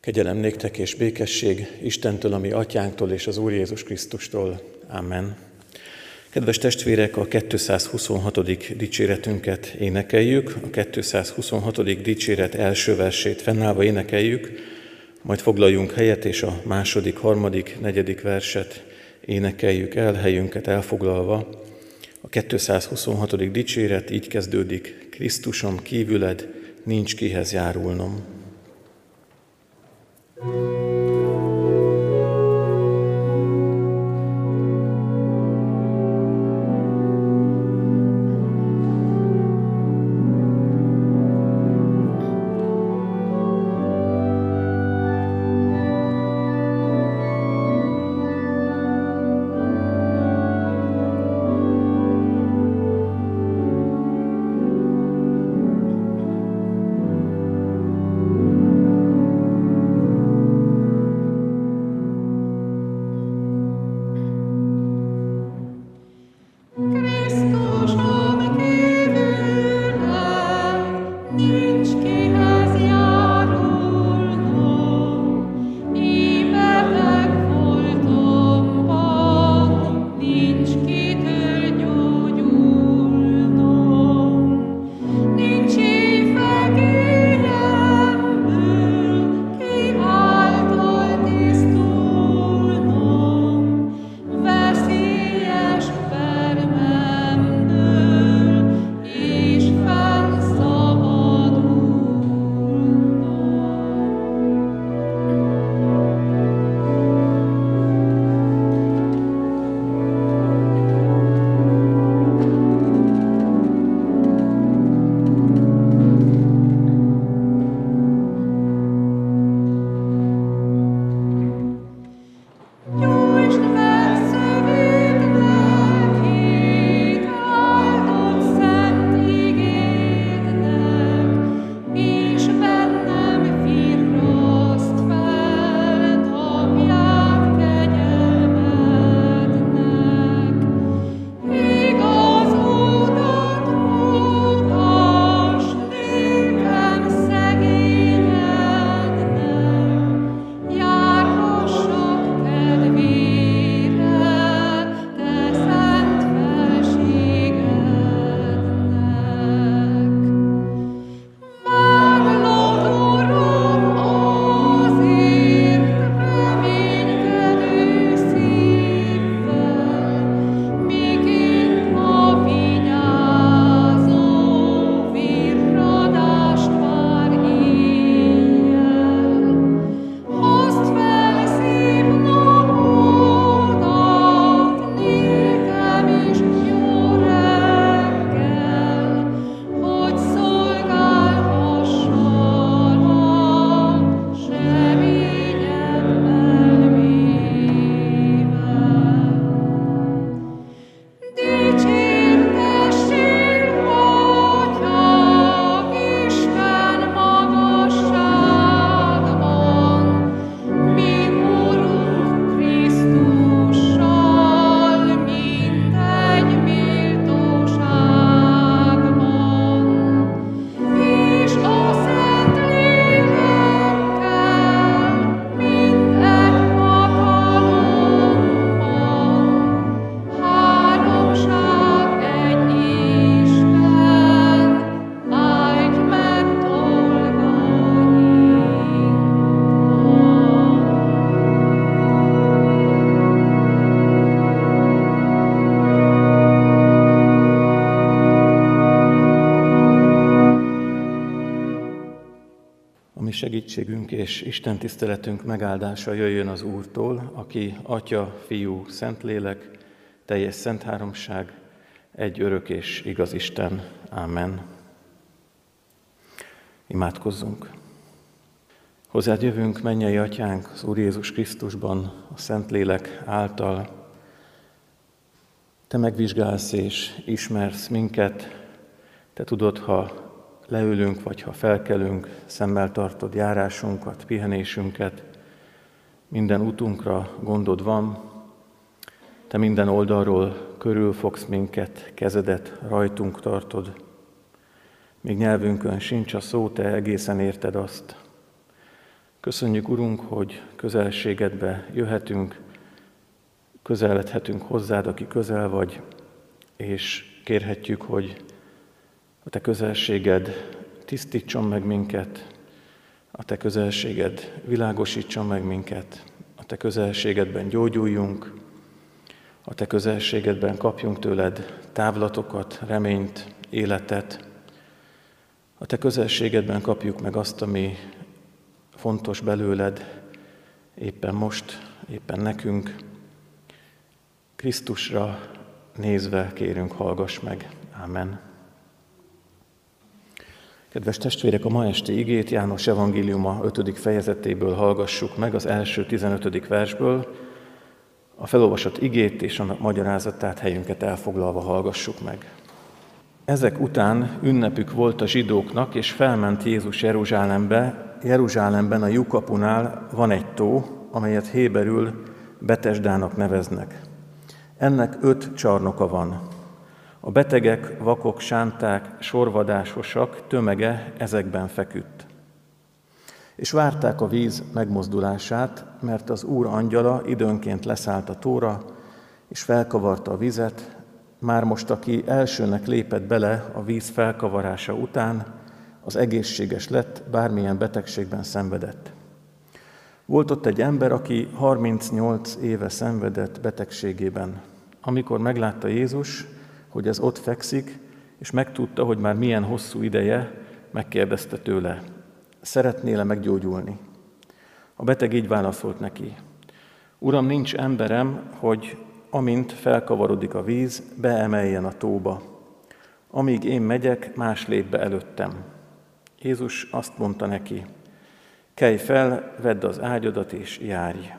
Kegyelem néktek és békesség Istentől, ami atyánktól és az Úr Jézus Krisztustól. Amen. Kedves testvérek, a 226. dicséretünket énekeljük. A 226. dicséret első versét fennállva énekeljük, majd foglaljunk helyet, és a második, harmadik, negyedik verset énekeljük el, helyünket elfoglalva. A 226. dicséret így kezdődik, Krisztusom kívüled nincs kihez járulnom. Thank you segítségünk és Isten tiszteletünk megáldása jöjjön az Úrtól, aki Atya, Fiú, Szentlélek, teljes szent háromság, egy örök és igaz Isten. Amen. Imádkozzunk. Hozzád jövünk, mennyei Atyánk, az Úr Jézus Krisztusban, a Szentlélek által. Te megvizsgálsz és ismersz minket, Te tudod, ha leülünk, vagy ha felkelünk, szemmel tartod járásunkat, pihenésünket, minden utunkra gondod van, te minden oldalról körül fogsz minket, kezedet rajtunk tartod. Még nyelvünkön sincs a szó, te egészen érted azt. Köszönjük, Urunk, hogy közelségedbe jöhetünk, közeledhetünk hozzád, aki közel vagy, és kérhetjük, hogy a Te közelséged tisztítson meg minket, a Te közelséged világosítson meg minket, a Te közelségedben gyógyuljunk, a Te közelségedben kapjunk tőled távlatokat, reményt, életet. A Te közelségedben kapjuk meg azt, ami fontos belőled, éppen most, éppen nekünk. Krisztusra nézve kérünk, hallgass meg. Amen. Kedves testvérek, a ma esti igét János evangéliuma 5. fejezetéből hallgassuk meg, az első 15. versből. A felolvasott igét és a magyarázatát helyünket elfoglalva hallgassuk meg. Ezek után ünnepük volt a zsidóknak, és felment Jézus Jeruzsálembe. Jeruzsálemben a Jukapunál van egy tó, amelyet Héberül Betesdának neveznek. Ennek öt csarnoka van. A betegek, vakok, sánták, sorvadásosak tömege ezekben feküdt. És várták a víz megmozdulását, mert az Úr angyala időnként leszállt a tóra, és felkavarta a vizet, már most, aki elsőnek lépett bele a víz felkavarása után, az egészséges lett, bármilyen betegségben szenvedett. Volt ott egy ember, aki 38 éve szenvedett betegségében. Amikor meglátta Jézus, hogy ez ott fekszik, és megtudta, hogy már milyen hosszú ideje, megkérdezte tőle, szeretnél-e meggyógyulni? A beteg így válaszolt neki, Uram, nincs emberem, hogy amint felkavarodik a víz, beemeljen a tóba. Amíg én megyek, más lép be előttem. Jézus azt mondta neki, kelj fel, vedd az ágyadat és járj.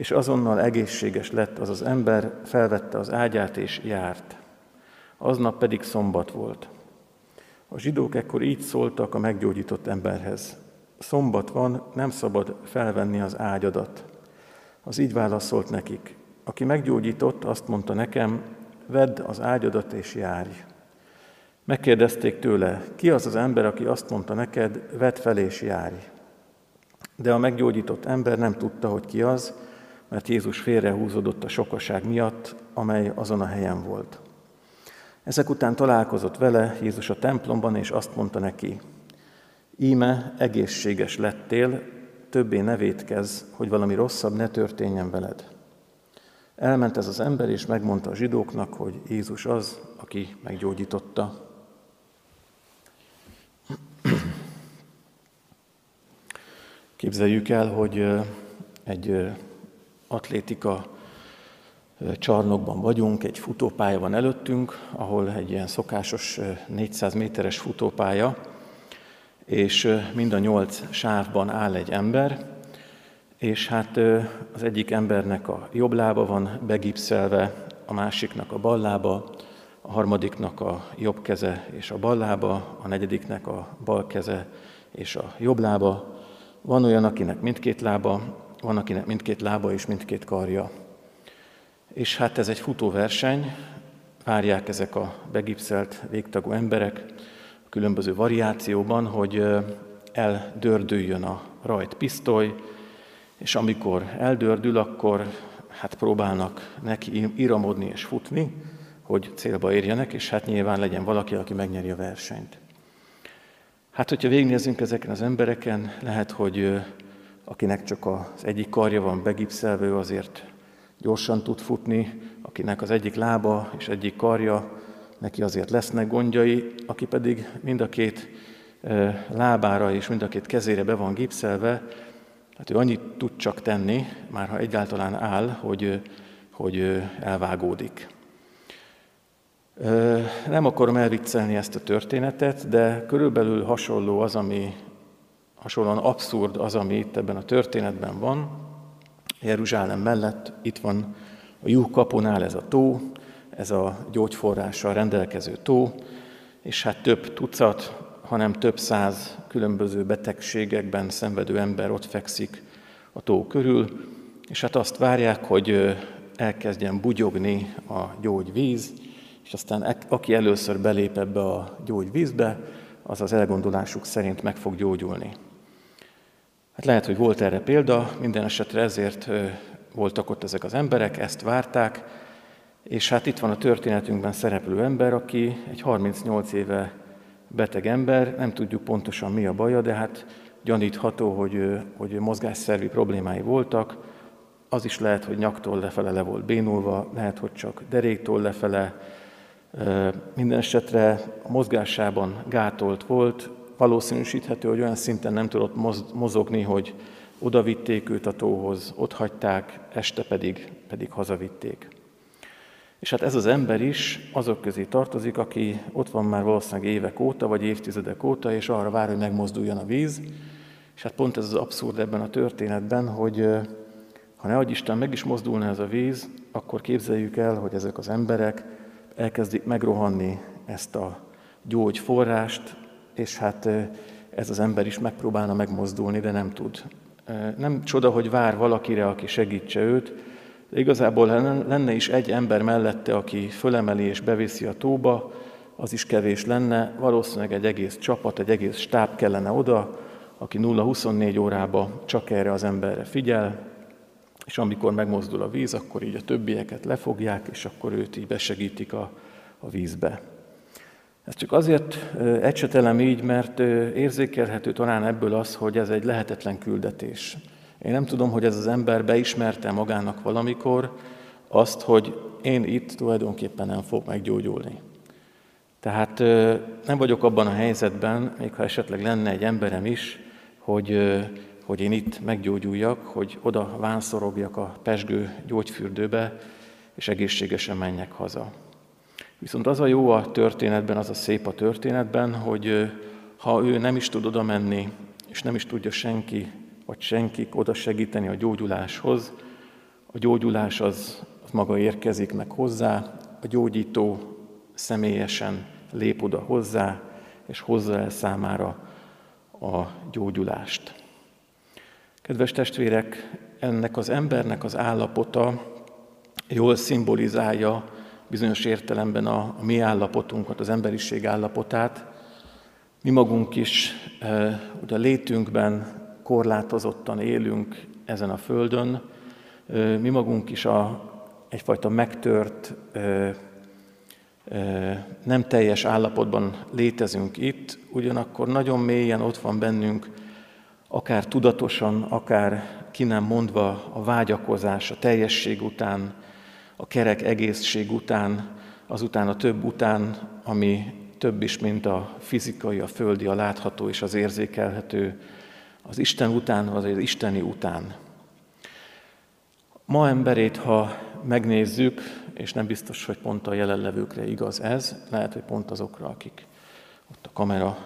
És azonnal egészséges lett az az ember, felvette az ágyát és járt. Aznap pedig szombat volt. A zsidók ekkor így szóltak a meggyógyított emberhez. Szombat van, nem szabad felvenni az ágyadat. Az így válaszolt nekik, aki meggyógyított, azt mondta nekem, vedd az ágyadat és járj. Megkérdezték tőle, ki az az ember, aki azt mondta neked, vedd fel és járj. De a meggyógyított ember nem tudta, hogy ki az, mert Jézus félrehúzódott a sokaság miatt, amely azon a helyen volt. Ezek után találkozott vele Jézus a templomban, és azt mondta neki, íme egészséges lettél, többé ne védkezz, hogy valami rosszabb ne történjen veled. Elment ez az ember, és megmondta a zsidóknak, hogy Jézus az, aki meggyógyította. Képzeljük el, hogy egy atlétika csarnokban vagyunk, egy futópálya van előttünk, ahol egy ilyen szokásos 400 méteres futópálya, és mind a nyolc sávban áll egy ember, és hát az egyik embernek a jobb lába van begipszelve, a másiknak a bal lába, a harmadiknak a jobb keze és a bal lába, a negyediknek a bal keze és a jobb lába. Van olyan, akinek mindkét lába, van, akinek mindkét lába és mindkét karja. És hát ez egy futóverseny, várják ezek a begipszelt végtagú emberek a különböző variációban, hogy eldördüljön a rajt pisztoly, és amikor eldördül, akkor hát próbálnak neki iramodni és futni, hogy célba érjenek, és hát nyilván legyen valaki, aki megnyeri a versenyt. Hát, hogyha végignézzünk ezeken az embereken, lehet, hogy akinek csak az egyik karja van begipszelve, azért gyorsan tud futni, akinek az egyik lába és egyik karja, neki azért lesznek gondjai, aki pedig mind a két lábára és mind a két kezére be van gipszelve, Hát ő annyit tud csak tenni, már ha egyáltalán áll, hogy, hogy elvágódik. Nem akarom elviccelni ezt a történetet, de körülbelül hasonló az, ami hasonlóan abszurd az, ami itt ebben a történetben van. Jeruzsálem mellett itt van a Jú kapunál ez a tó, ez a gyógyforrással rendelkező tó, és hát több tucat hanem több száz különböző betegségekben szenvedő ember ott fekszik a tó körül, és hát azt várják, hogy elkezdjen bugyogni a gyógyvíz, és aztán aki először belép ebbe a gyógyvízbe, az az elgondolásuk szerint meg fog gyógyulni. Hát lehet, hogy volt erre példa, minden esetre ezért voltak ott ezek az emberek, ezt várták, és hát itt van a történetünkben szereplő ember, aki egy 38 éve beteg ember, nem tudjuk pontosan mi a baja, de hát gyanítható, hogy, hogy mozgásszervi problémái voltak, az is lehet, hogy nyaktól lefele le volt bénulva, lehet, hogy csak deréktól lefele, minden esetre a mozgásában gátolt volt, valószínűsíthető, hogy olyan szinten nem tudott mozogni, hogy oda vitték őt a tóhoz, ott hagyták, este pedig, pedig hazavitték. És hát ez az ember is azok közé tartozik, aki ott van már valószínűleg évek óta, vagy évtizedek óta, és arra vár, hogy megmozduljon a víz. És hát pont ez az abszurd ebben a történetben, hogy ha ne Isten meg is mozdulna ez a víz, akkor képzeljük el, hogy ezek az emberek elkezdik megrohanni ezt a gyógyforrást, és hát ez az ember is megpróbálna megmozdulni, de nem tud. Nem csoda, hogy vár valakire, aki segítse őt, de igazából lenne is egy ember mellette, aki fölemeli és beviszi a tóba, az is kevés lenne, valószínűleg egy egész csapat, egy egész stáb kellene oda, aki 0-24 órába csak erre az emberre figyel, és amikor megmozdul a víz, akkor így a többieket lefogják, és akkor őt így besegítik a, a vízbe. Ez csak azért ecsetelem így, mert érzékelhető talán ebből az, hogy ez egy lehetetlen küldetés. Én nem tudom, hogy ez az ember beismerte magának valamikor azt, hogy én itt tulajdonképpen nem fog meggyógyulni. Tehát nem vagyok abban a helyzetben, még ha esetleg lenne egy emberem is, hogy, hogy én itt meggyógyuljak, hogy oda vánszorogjak a pesgő gyógyfürdőbe, és egészségesen menjek haza. Viszont az a jó a történetben, az a szép a történetben, hogy ha ő nem is tud oda menni, és nem is tudja senki vagy senkik oda segíteni a gyógyuláshoz, a gyógyulás az, az maga érkezik meg hozzá, a gyógyító személyesen lép oda hozzá, és hozza el számára a gyógyulást. Kedves testvérek, ennek az embernek az állapota jól szimbolizálja bizonyos értelemben a, a mi állapotunkat, az emberiség állapotát. Mi magunk is e, ugye létünkben korlátozottan élünk ezen a földön, e, mi magunk is a, egyfajta megtört, e, e, nem teljes állapotban létezünk itt, ugyanakkor nagyon mélyen ott van bennünk, akár tudatosan, akár ki nem mondva a vágyakozás a teljesség után, a kerek egészség után, azután a több után, ami több is, mint a fizikai, a földi, a látható és az érzékelhető, az Isten után, az az isteni után. Ma emberét, ha megnézzük, és nem biztos, hogy pont a jelenlevőkre igaz ez, lehet, hogy pont azokra, akik ott a kamera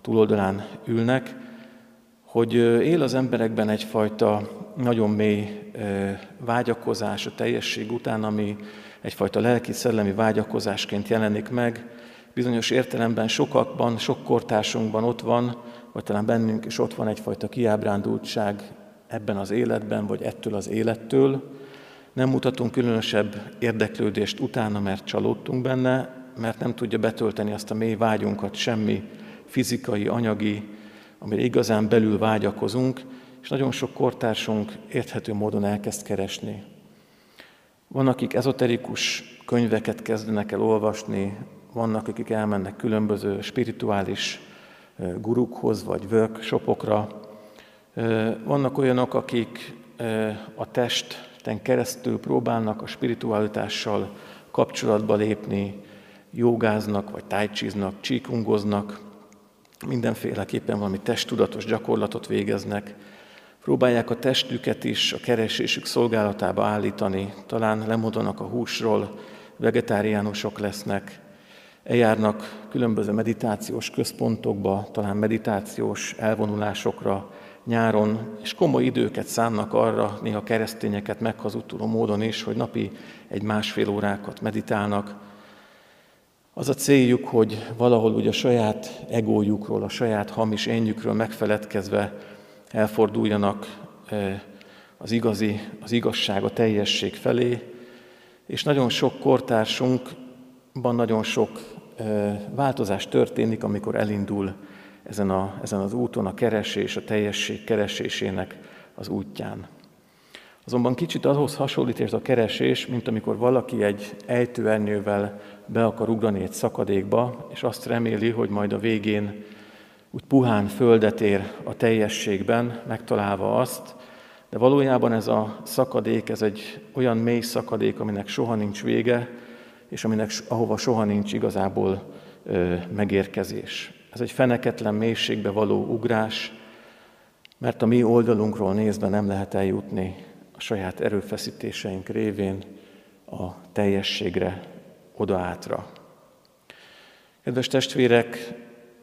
túloldalán ülnek, hogy él az emberekben egyfajta nagyon mély vágyakozás a teljesség után, ami egyfajta lelki-szellemi vágyakozásként jelenik meg. Bizonyos értelemben sokakban, sok kortársunkban ott van, vagy talán bennünk is ott van egyfajta kiábrándultság ebben az életben, vagy ettől az élettől. Nem mutatunk különösebb érdeklődést utána, mert csalódtunk benne, mert nem tudja betölteni azt a mély vágyunkat semmi fizikai, anyagi, amire igazán belül vágyakozunk, és nagyon sok kortársunk érthető módon elkezd keresni. Van, akik ezoterikus könyveket kezdenek el olvasni, vannak, akik elmennek különböző spirituális gurukhoz vagy workshopokra. Vannak olyanok, akik a testen keresztül próbálnak a spiritualitással kapcsolatba lépni, jogáznak, vagy tájcsiznak, csíkungoznak, mindenféleképpen valami testtudatos gyakorlatot végeznek, próbálják a testüket is a keresésük szolgálatába állítani, talán lemondanak a húsról, vegetáriánusok lesznek, eljárnak különböző meditációs központokba, talán meditációs elvonulásokra nyáron, és komoly időket szánnak arra, néha keresztényeket meghazudtuló módon is, hogy napi egy másfél órákat meditálnak, az a céljuk, hogy valahol ugye a saját egójukról, a saját hamis énjükről megfeledkezve elforduljanak az igazi, az igazság, a teljesség felé, és nagyon sok kortársunkban nagyon sok változás történik, amikor elindul ezen, a, ezen az úton, a keresés, a teljesség keresésének az útján. Azonban kicsit ahhoz hasonlít ez a keresés, mint amikor valaki egy ejtőernyővel be akar ugrani egy szakadékba, és azt reméli, hogy majd a végén úgy puhán földet ér a teljességben, megtalálva azt, de valójában ez a szakadék, ez egy olyan mély szakadék, aminek soha nincs vége, és aminek, ahova soha nincs igazából ö, megérkezés. Ez egy feneketlen mélységbe való ugrás, mert a mi oldalunkról nézve nem lehet eljutni a saját erőfeszítéseink révén a teljességre, odaátra. Kedves testvérek,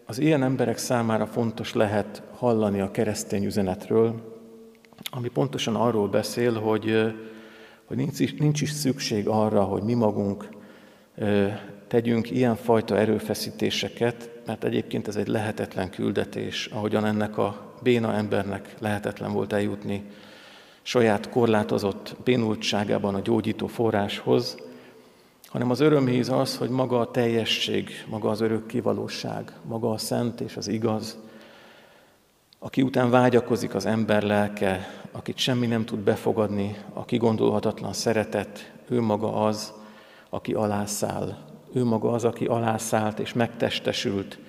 az ilyen emberek számára fontos lehet hallani a keresztény üzenetről, ami pontosan arról beszél, hogy, hogy nincs, is, nincs is szükség arra, hogy mi magunk tegyünk ilyenfajta erőfeszítéseket, mert egyébként ez egy lehetetlen küldetés, ahogyan ennek a béna embernek lehetetlen volt eljutni saját korlátozott bénultságában a gyógyító forráshoz, hanem az örömhíz az, hogy maga a teljesség, maga az örök kivalóság, maga a szent és az igaz, aki után vágyakozik az ember lelke, akit semmi nem tud befogadni, aki gondolhatatlan szeretet, ő maga az, aki alászáll. Ő maga az, aki alászállt és megtestesült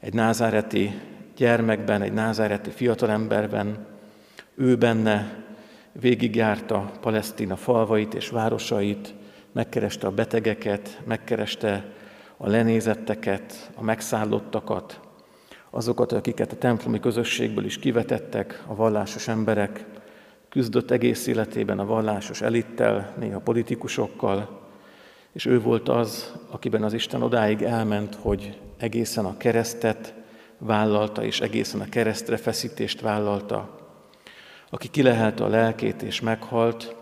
egy názáreti gyermekben, egy názáreti fiatalemberben. Ő benne végigjárta Palesztina falvait és városait, megkereste a betegeket, megkereste a lenézetteket, a megszállottakat, azokat, akiket a templomi közösségből is kivetettek, a vallásos emberek, küzdött egész életében a vallásos elittel, néha politikusokkal, és ő volt az, akiben az Isten odáig elment, hogy egészen a keresztet vállalta, és egészen a keresztre feszítést vállalta, aki kilehelte a lelkét és meghalt,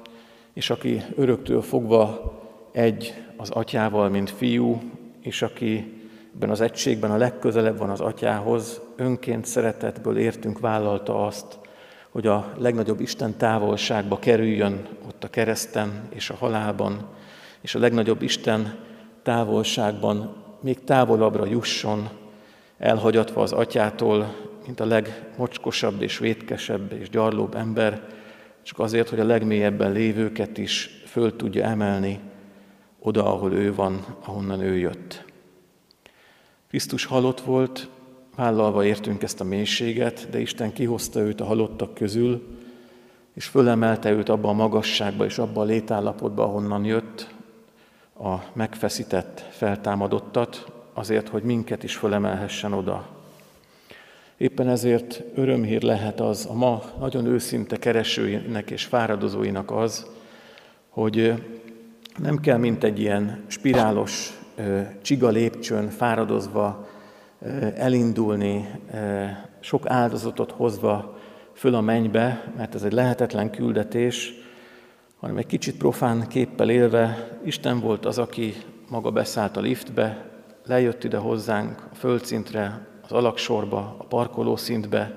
és aki öröktől fogva egy az atyával, mint fiú, és aki ebben az egységben a legközelebb van az atyához, önként szeretetből értünk vállalta azt, hogy a legnagyobb Isten távolságba kerüljön ott a kereszten és a halálban, és a legnagyobb Isten távolságban még távolabbra jusson, elhagyatva az atyától, mint a legmocskosabb és vétkesebb és gyarlóbb ember, csak azért, hogy a legmélyebben lévőket is föl tudja emelni oda, ahol ő van, ahonnan ő jött. Krisztus halott volt, vállalva értünk ezt a mélységet, de Isten kihozta őt a halottak közül, és fölemelte őt abba a magasságba és abba a létállapotba, ahonnan jött, a megfeszített, feltámadottat, azért, hogy minket is fölemelhessen oda. Éppen ezért örömhír lehet az a ma nagyon őszinte keresőinek és fáradozóinak az, hogy nem kell mint egy ilyen spirálos csiga lépcsőn fáradozva elindulni, sok áldozatot hozva föl a mennybe, mert ez egy lehetetlen küldetés, hanem egy kicsit profán képpel élve, Isten volt az, aki maga beszállt a liftbe, lejött ide hozzánk a földszintre, az alaksorba, a parkolószintbe,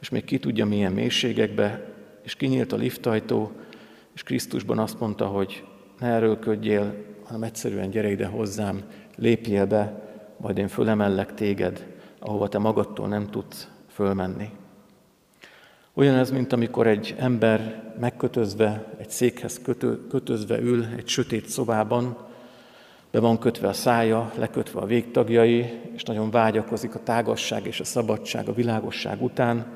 és még ki tudja milyen mélységekbe, és kinyílt a liftajtó, és Krisztusban azt mondta, hogy ne erőlködjél, hanem egyszerűen gyere ide hozzám, lépjél be, majd én fölemellek téged, ahova te magadtól nem tudsz fölmenni. Olyan ez, mint amikor egy ember megkötözve, egy székhez kötő, kötözve ül egy sötét szobában, be van kötve a szája, lekötve a végtagjai, és nagyon vágyakozik a tágasság és a szabadság, a világosság után,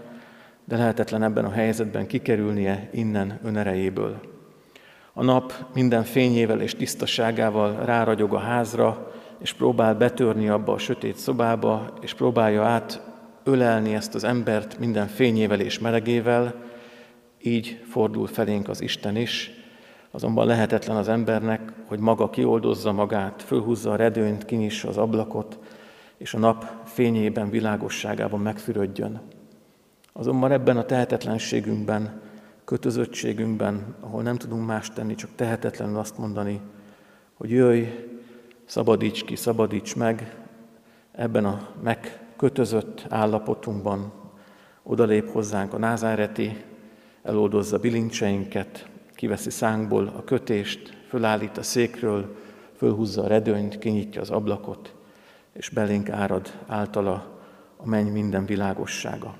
de lehetetlen ebben a helyzetben kikerülnie innen önerejéből. A nap minden fényével és tisztaságával ráragyog a házra, és próbál betörni abba a sötét szobába, és próbálja át ölelni ezt az embert minden fényével és melegével, így fordul felénk az Isten is, azonban lehetetlen az embernek, hogy maga kioldozza magát, fölhúzza a redőnyt, kinyissa az ablakot, és a nap fényében, világosságában megfürödjön. Azonban ebben a tehetetlenségünkben kötözöttségünkben, ahol nem tudunk más tenni, csak tehetetlenül azt mondani, hogy jöjj, szabadíts ki, szabadíts meg, ebben a megkötözött állapotunkban odalép hozzánk a názáreti, eloldozza bilincseinket, kiveszi szánkból a kötést, fölállít a székről, fölhúzza a redőnyt, kinyitja az ablakot, és belénk árad általa a menny minden világossága.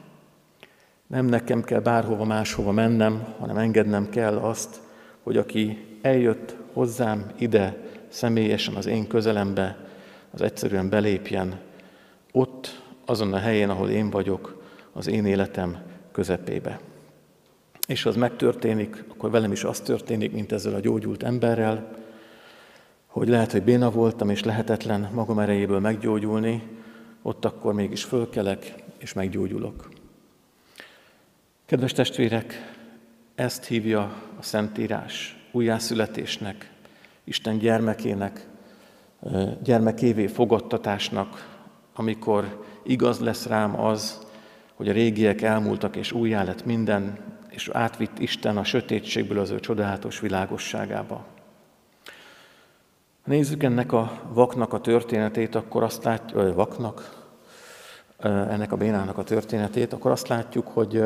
Nem nekem kell bárhova máshova mennem, hanem engednem kell azt, hogy aki eljött hozzám ide személyesen az én közelembe, az egyszerűen belépjen ott, azon a helyen, ahol én vagyok, az én életem közepébe. És az megtörténik, akkor velem is az történik, mint ezzel a gyógyult emberrel, hogy lehet, hogy béna voltam, és lehetetlen magam erejéből meggyógyulni, ott akkor mégis fölkelek, és meggyógyulok. Kedves testvérek, ezt hívja a Szentírás újjászületésnek, Isten gyermekének, gyermekévé fogadtatásnak, amikor igaz lesz rám az, hogy a régiek elmúltak, és újjá lett minden, és átvitt Isten a sötétségből az ő csodálatos világosságába. Ha nézzük ennek a vaknak a történetét, akkor azt látjuk, vagy vaknak, ennek a bénának a történetét, akkor azt látjuk, hogy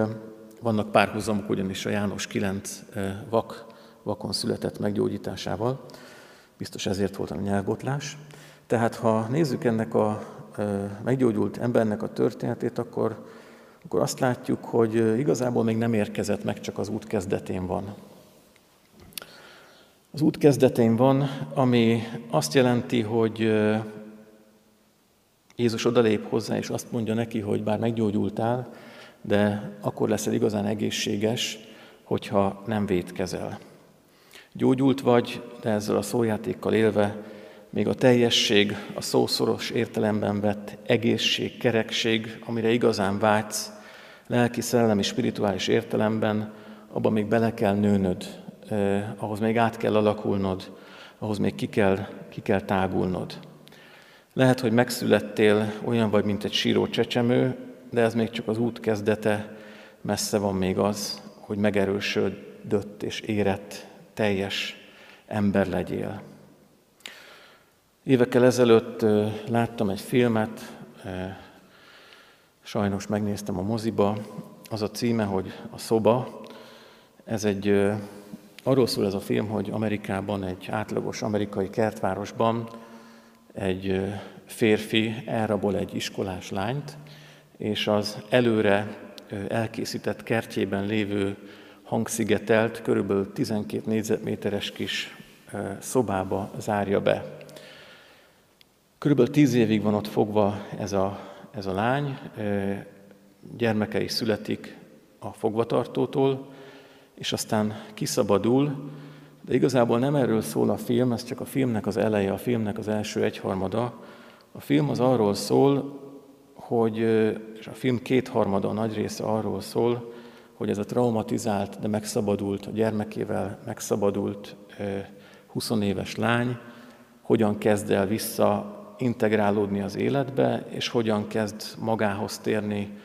vannak párhuzamok ugyanis a János 9 vak, vakon született meggyógyításával. Biztos ezért volt a nyelvbotlás. Tehát ha nézzük ennek a meggyógyult embernek a történetét, akkor, akkor azt látjuk, hogy igazából még nem érkezett meg, csak az út kezdetén van. Az út kezdetén van, ami azt jelenti, hogy Jézus odalép hozzá, és azt mondja neki, hogy bár meggyógyultál, de akkor leszel igazán egészséges, hogyha nem védkezel. Gyógyult vagy, de ezzel a szójátékkal élve még a teljesség, a szószoros értelemben vett egészség, kerekség, amire igazán vágysz, lelki, szellemi, spirituális értelemben, abban még bele kell nőnöd, eh, ahhoz még át kell alakulnod, ahhoz még ki kell, ki kell tágulnod. Lehet, hogy megszülettél, olyan vagy, mint egy síró csecsemő, de ez még csak az út kezdete, messze van még az, hogy megerősödött és érett, teljes ember legyél. Évekkel ezelőtt láttam egy filmet, sajnos megnéztem a moziba, az a címe, hogy A szoba. Ez egy, arról szól ez a film, hogy Amerikában, egy átlagos amerikai kertvárosban egy férfi elrabol egy iskolás lányt, és az előre elkészített kertjében lévő hangszigetelt, körülbelül 12 négyzetméteres kis szobába zárja be. Körülbelül tíz évig van ott fogva ez a, ez a lány, gyermekei születik a fogvatartótól, és aztán kiszabadul, de igazából nem erről szól a film, ez csak a filmnek az eleje, a filmnek az első egyharmada. A film az arról szól, hogy, és a film kétharmada, a nagy része arról szól, hogy ez a traumatizált, de megszabadult, a gyermekével megszabadult 20 éves lány hogyan kezd el vissza integrálódni az életbe, és hogyan kezd magához térni,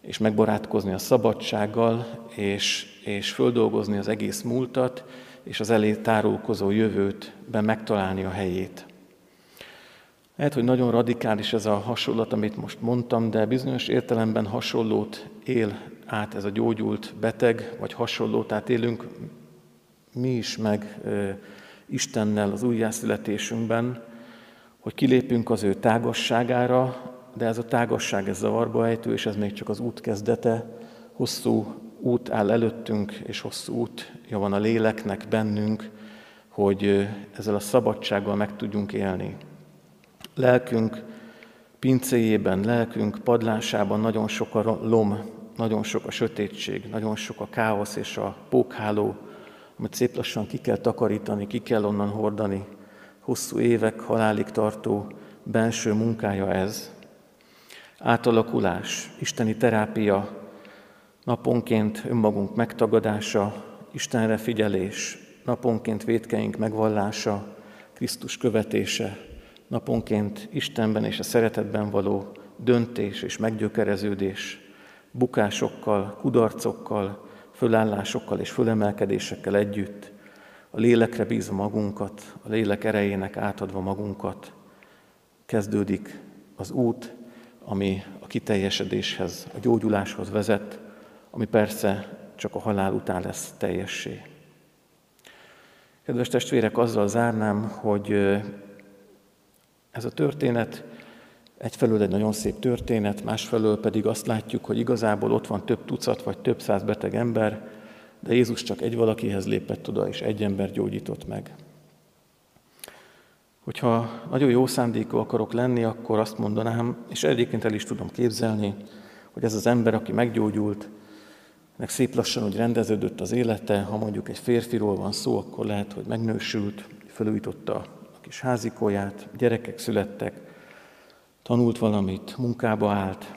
és megbarátkozni a szabadsággal, és, és földolgozni az egész múltat, és az elé tárulkozó jövőtben megtalálni a helyét. Lehet, hogy nagyon radikális ez a hasonlat, amit most mondtam, de bizonyos értelemben hasonlót él át ez a gyógyult beteg, vagy hasonlót át élünk mi is meg Istennel az újjászületésünkben, hogy kilépünk az ő tágasságára, de ez a tágasság ez zavarba ejtő, és ez még csak az út kezdete. Hosszú út áll előttünk, és hosszú útja van a léleknek bennünk, hogy ezzel a szabadsággal meg tudjunk élni. Lelkünk pincéjében, lelkünk padlásában nagyon sok a lom, nagyon sok a sötétség, nagyon sok a káosz és a pókháló, amit szép lassan ki kell takarítani, ki kell onnan hordani, hosszú évek halálig tartó belső munkája ez. Átalakulás, isteni terápia, naponként önmagunk megtagadása, Istenre figyelés, naponként védkeink megvallása, Krisztus követése, naponként Istenben és a szeretetben való döntés és meggyökereződés, bukásokkal, kudarcokkal, fölállásokkal és fölemelkedésekkel együtt, a lélekre bízva magunkat, a lélek erejének átadva magunkat, kezdődik az út, ami a kiteljesedéshez, a gyógyuláshoz vezet, ami persze csak a halál után lesz teljessé. Kedves testvérek, azzal zárnám, hogy ez a történet Egyfelől egy nagyon szép történet, másfelől pedig azt látjuk, hogy igazából ott van több tucat vagy több száz beteg ember, de Jézus csak egy valakihez lépett oda, és egy ember gyógyított meg. Hogyha nagyon jó szándékú akarok lenni, akkor azt mondanám, és egyébként el is tudom képzelni, hogy ez az ember, aki meggyógyult, meg szép lassan, hogy rendeződött az élete, ha mondjuk egy férfiról van szó, akkor lehet, hogy megnősült, felújította a kis házikóját, gyerekek születtek, tanult valamit, munkába állt,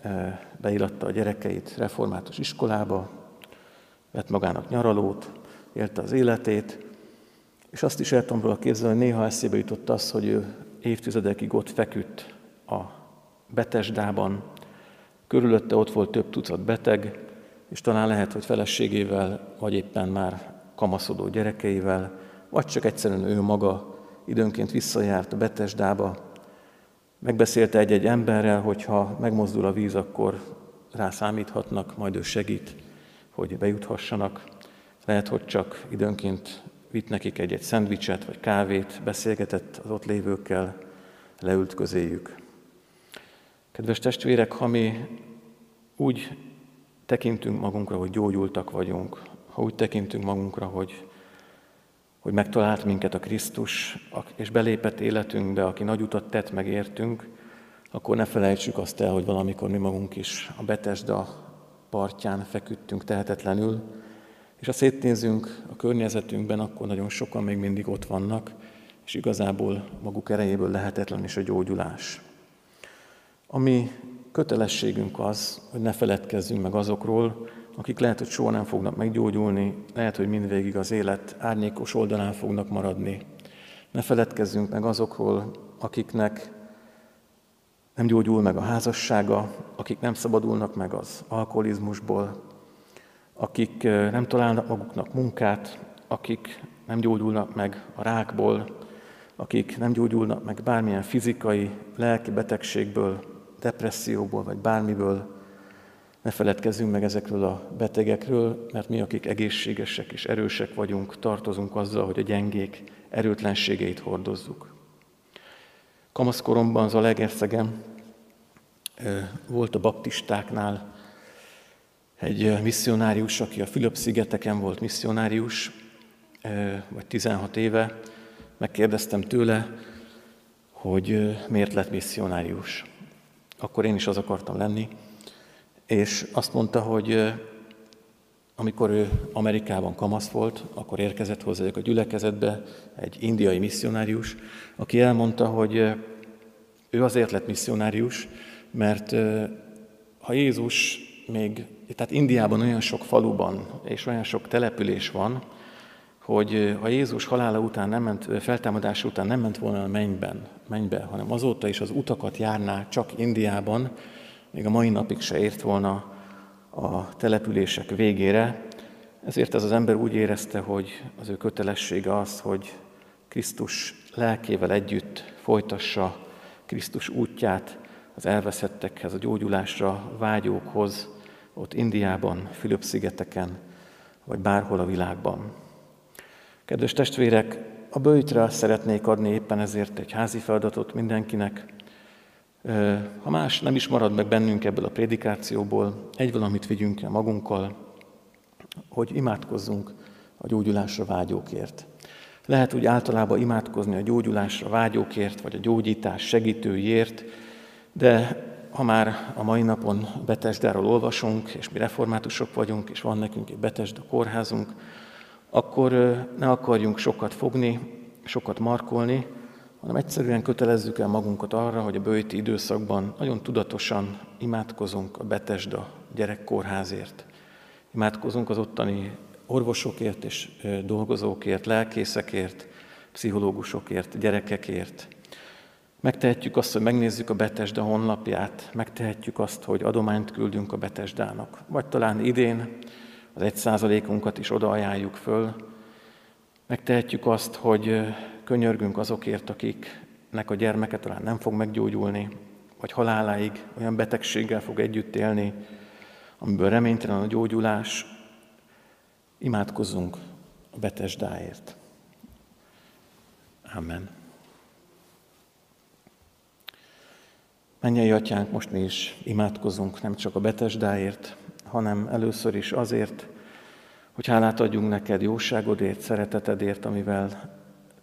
eh, beilatta a gyerekeit református iskolába, vett magának nyaralót, élte az életét, és azt is el tudom róla képzelni, hogy néha eszébe jutott az, hogy ő évtizedekig ott feküdt a Betesdában, körülötte ott volt több tucat beteg, és talán lehet, hogy feleségével, vagy éppen már kamaszodó gyerekeivel, vagy csak egyszerűen ő maga időnként visszajárt a Betesdába, megbeszélte egy-egy emberrel, hogy ha megmozdul a víz, akkor rá számíthatnak, majd ő segít, hogy bejuthassanak. Lehet, hogy csak időnként vitt nekik egy-egy szendvicset vagy kávét, beszélgetett az ott lévőkkel, leült közéjük. Kedves testvérek, ha mi úgy tekintünk magunkra, hogy gyógyultak vagyunk, ha úgy tekintünk magunkra, hogy, hogy megtalált minket a Krisztus, és belépett életünkbe, aki nagy utat tett, megértünk, akkor ne felejtsük azt el, hogy valamikor mi magunk is a Betesda partján feküdtünk tehetetlenül, és ha szétnézünk a környezetünkben, akkor nagyon sokan még mindig ott vannak, és igazából maguk erejéből lehetetlen is a gyógyulás. Ami kötelességünk az, hogy ne feledkezzünk meg azokról, akik lehet, hogy soha nem fognak meggyógyulni, lehet, hogy mindvégig az élet árnyékos oldalán fognak maradni. Ne feledkezzünk meg azokról, akiknek nem gyógyul meg a házassága, akik nem szabadulnak meg az alkoholizmusból, akik nem találnak maguknak munkát, akik nem gyógyulnak meg a rákból, akik nem gyógyulnak meg bármilyen fizikai, lelki betegségből, depresszióból, vagy bármiből. Ne feledkezzünk meg ezekről a betegekről, mert mi, akik egészségesek és erősek vagyunk, tartozunk azzal, hogy a gyengék erőtlenségeit hordozzuk. Kamaszkoromban Zalegerszegen volt a baptistáknál egy misszionárius, aki a Fülöp-szigeteken volt misszionárius, vagy 16 éve, megkérdeztem tőle, hogy miért lett misszionárius. Akkor én is az akartam lenni, és azt mondta, hogy amikor ő Amerikában kamasz volt, akkor érkezett hozzá a gyülekezetbe egy indiai misszionárius, aki elmondta, hogy ő azért lett misszionárius, mert ha Jézus még, tehát Indiában olyan sok faluban és olyan sok település van, hogy ha Jézus halála után nem ment, feltámadása után nem ment volna a mennyben, mennybe, hanem azóta is az utakat járná csak Indiában, még a mai napig se ért volna a települések végére. Ezért ez az ember úgy érezte, hogy az ő kötelessége az, hogy Krisztus lelkével együtt folytassa Krisztus útját az elveszettekhez, a gyógyulásra vágyókhoz, ott Indiában, Fülöp-szigeteken, vagy bárhol a világban. Kedves testvérek, a bőjtre szeretnék adni éppen ezért egy házi feladatot mindenkinek. Ha más nem is marad meg bennünk ebből a prédikációból, egy valamit vigyünk el magunkkal, hogy imádkozzunk a gyógyulásra vágyókért. Lehet úgy általában imádkozni a gyógyulásra vágyókért, vagy a gyógyítás segítőjért, de ha már a mai napon Betesdáról olvasunk, és mi reformátusok vagyunk, és van nekünk egy Betesda kórházunk, akkor ne akarjunk sokat fogni, sokat markolni, hanem egyszerűen kötelezzük el magunkat arra, hogy a bőti időszakban nagyon tudatosan imádkozunk a Betesda gyerekkórházért. Imádkozunk az ottani orvosokért és dolgozókért, lelkészekért, pszichológusokért, gyerekekért, Megtehetjük azt, hogy megnézzük a Betesda honlapját, megtehetjük azt, hogy adományt küldünk a Betesdának. Vagy talán idén az egy százalékunkat is odaajánljuk föl. Megtehetjük azt, hogy könyörgünk azokért, akiknek a gyermeke talán nem fog meggyógyulni, vagy haláláig olyan betegséggel fog együtt élni, amiből reménytelen a gyógyulás. Imádkozzunk a Betesdáért. Amen. Mennyei atyánk, most mi is imádkozunk nem csak a Betesdáért, hanem először is azért, hogy hálát adjunk neked jóságodért, szeretetedért, amivel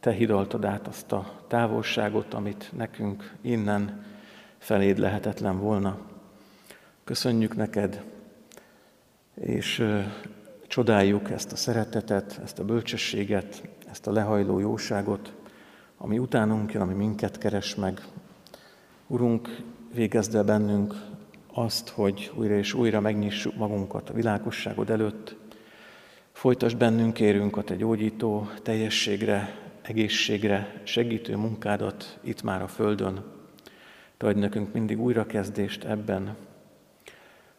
te hidaltad át azt a távolságot, amit nekünk innen feléd lehetetlen volna. Köszönjük neked, és csodáljuk ezt a szeretetet, ezt a bölcsességet, ezt a lehajló jóságot, ami utánunk jön, ami minket keres meg. Urunk, végezd el bennünk azt, hogy újra és újra megnyissuk magunkat a világosságod előtt. Folytasd bennünk, kérünk a Te gyógyító teljességre, egészségre, segítő munkádat itt már a Földön. Te adj nekünk mindig újrakezdést ebben.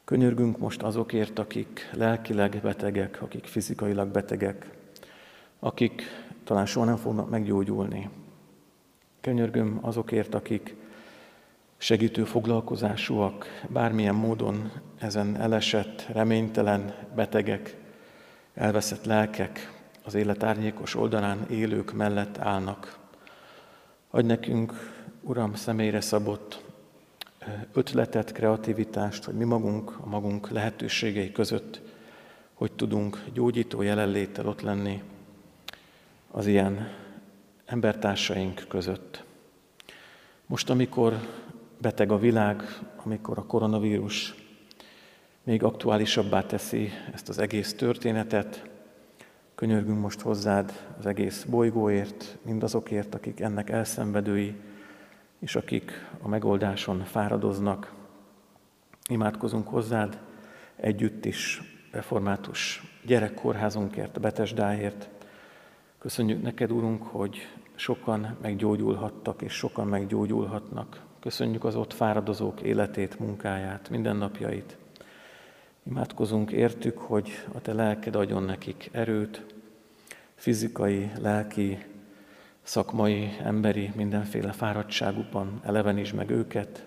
Könyörgünk most azokért, akik lelkileg betegek, akik fizikailag betegek, akik talán soha nem fognak meggyógyulni. Könyörgöm azokért, akik segítő foglalkozásúak, bármilyen módon ezen elesett, reménytelen betegek, elveszett lelkek az élet árnyékos oldalán élők mellett állnak. Adj nekünk, Uram, személyre szabott ötletet, kreativitást, hogy mi magunk, a magunk lehetőségei között, hogy tudunk gyógyító jelenléttel ott lenni az ilyen embertársaink között. Most, amikor beteg a világ, amikor a koronavírus még aktuálisabbá teszi ezt az egész történetet, könyörgünk most hozzád az egész bolygóért, mindazokért, akik ennek elszenvedői, és akik a megoldáson fáradoznak. Imádkozunk hozzád együtt is református gyerekkórházunkért, Betesdáért. Köszönjük neked, Úrunk, hogy sokan meggyógyulhattak, és sokan meggyógyulhatnak. Köszönjük az ott fáradozók életét, munkáját, mindennapjait. Imádkozunk értük, hogy a Te lelked adjon nekik erőt, fizikai, lelki, szakmai, emberi, mindenféle fáradtságukban elevenítsd meg őket,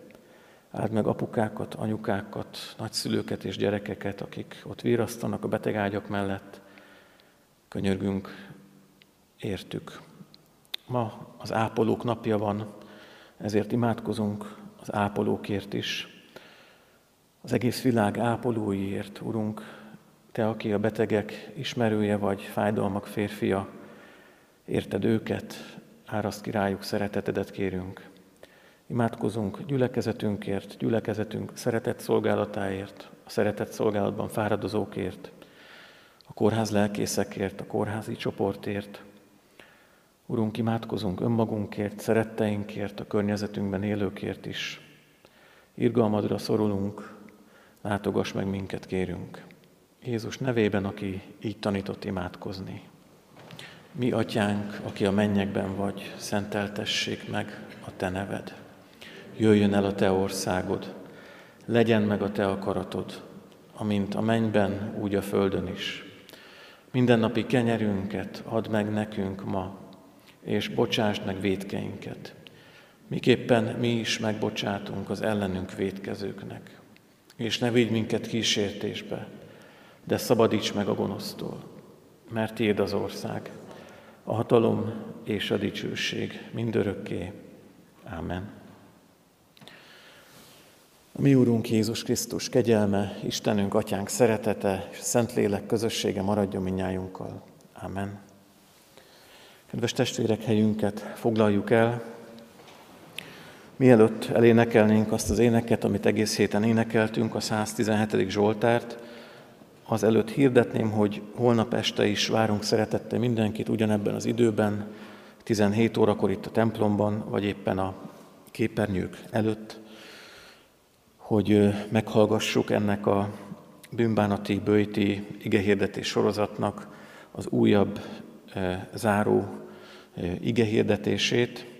áld meg apukákat, anyukákat, nagyszülőket és gyerekeket, akik ott virasztanak a betegágyak mellett. Könyörgünk értük. Ma az ápolók napja van, ezért imádkozunk az ápolókért is. Az egész világ ápolóiért, Urunk, Te, aki a betegek ismerője vagy, fájdalmak férfia, érted őket, áraszt ki rájuk szeretetedet kérünk. Imádkozunk gyülekezetünkért, gyülekezetünk szeretett szolgálatáért, a szeretett szolgálatban fáradozókért, a kórház lelkészekért, a kórházi csoportért, Urunk, imádkozunk önmagunkért, szeretteinkért, a környezetünkben élőkért is. Irgalmadra szorulunk, látogass meg minket, kérünk. Jézus nevében, aki így tanított imádkozni. Mi, atyánk, aki a mennyekben vagy, szenteltessék meg a te neved. Jöjjön el a te országod, legyen meg a te akaratod, amint a mennyben, úgy a földön is. Mindennapi kenyerünket add meg nekünk ma, és bocsásd meg védkeinket, miképpen mi is megbocsátunk az ellenünk védkezőknek. És ne vigy minket kísértésbe, de szabadíts meg a gonosztól, mert Tiéd az ország, a hatalom és a dicsőség mindörökké. Amen. A mi Úrunk Jézus Krisztus kegyelme, Istenünk, Atyánk szeretete és Szentlélek közössége maradjon minnyájunkkal. Amen. Kedves testvérek, helyünket foglaljuk el. Mielőtt elénekelnénk azt az éneket, amit egész héten énekeltünk, a 117. Zsoltárt, az előtt hirdetném, hogy holnap este is várunk szeretette mindenkit ugyanebben az időben, 17 órakor itt a templomban, vagy éppen a képernyők előtt, hogy meghallgassuk ennek a bűnbánati, bőjti igehirdetés sorozatnak az újabb záró ige hirdetését.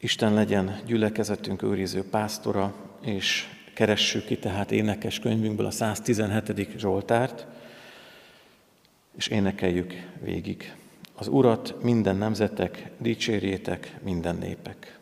Isten legyen gyülekezetünk őriző pásztora, és keressük ki tehát énekes könyvünkből a 117. Zsoltárt, és énekeljük végig. Az Urat minden nemzetek, dicsérjétek minden népek.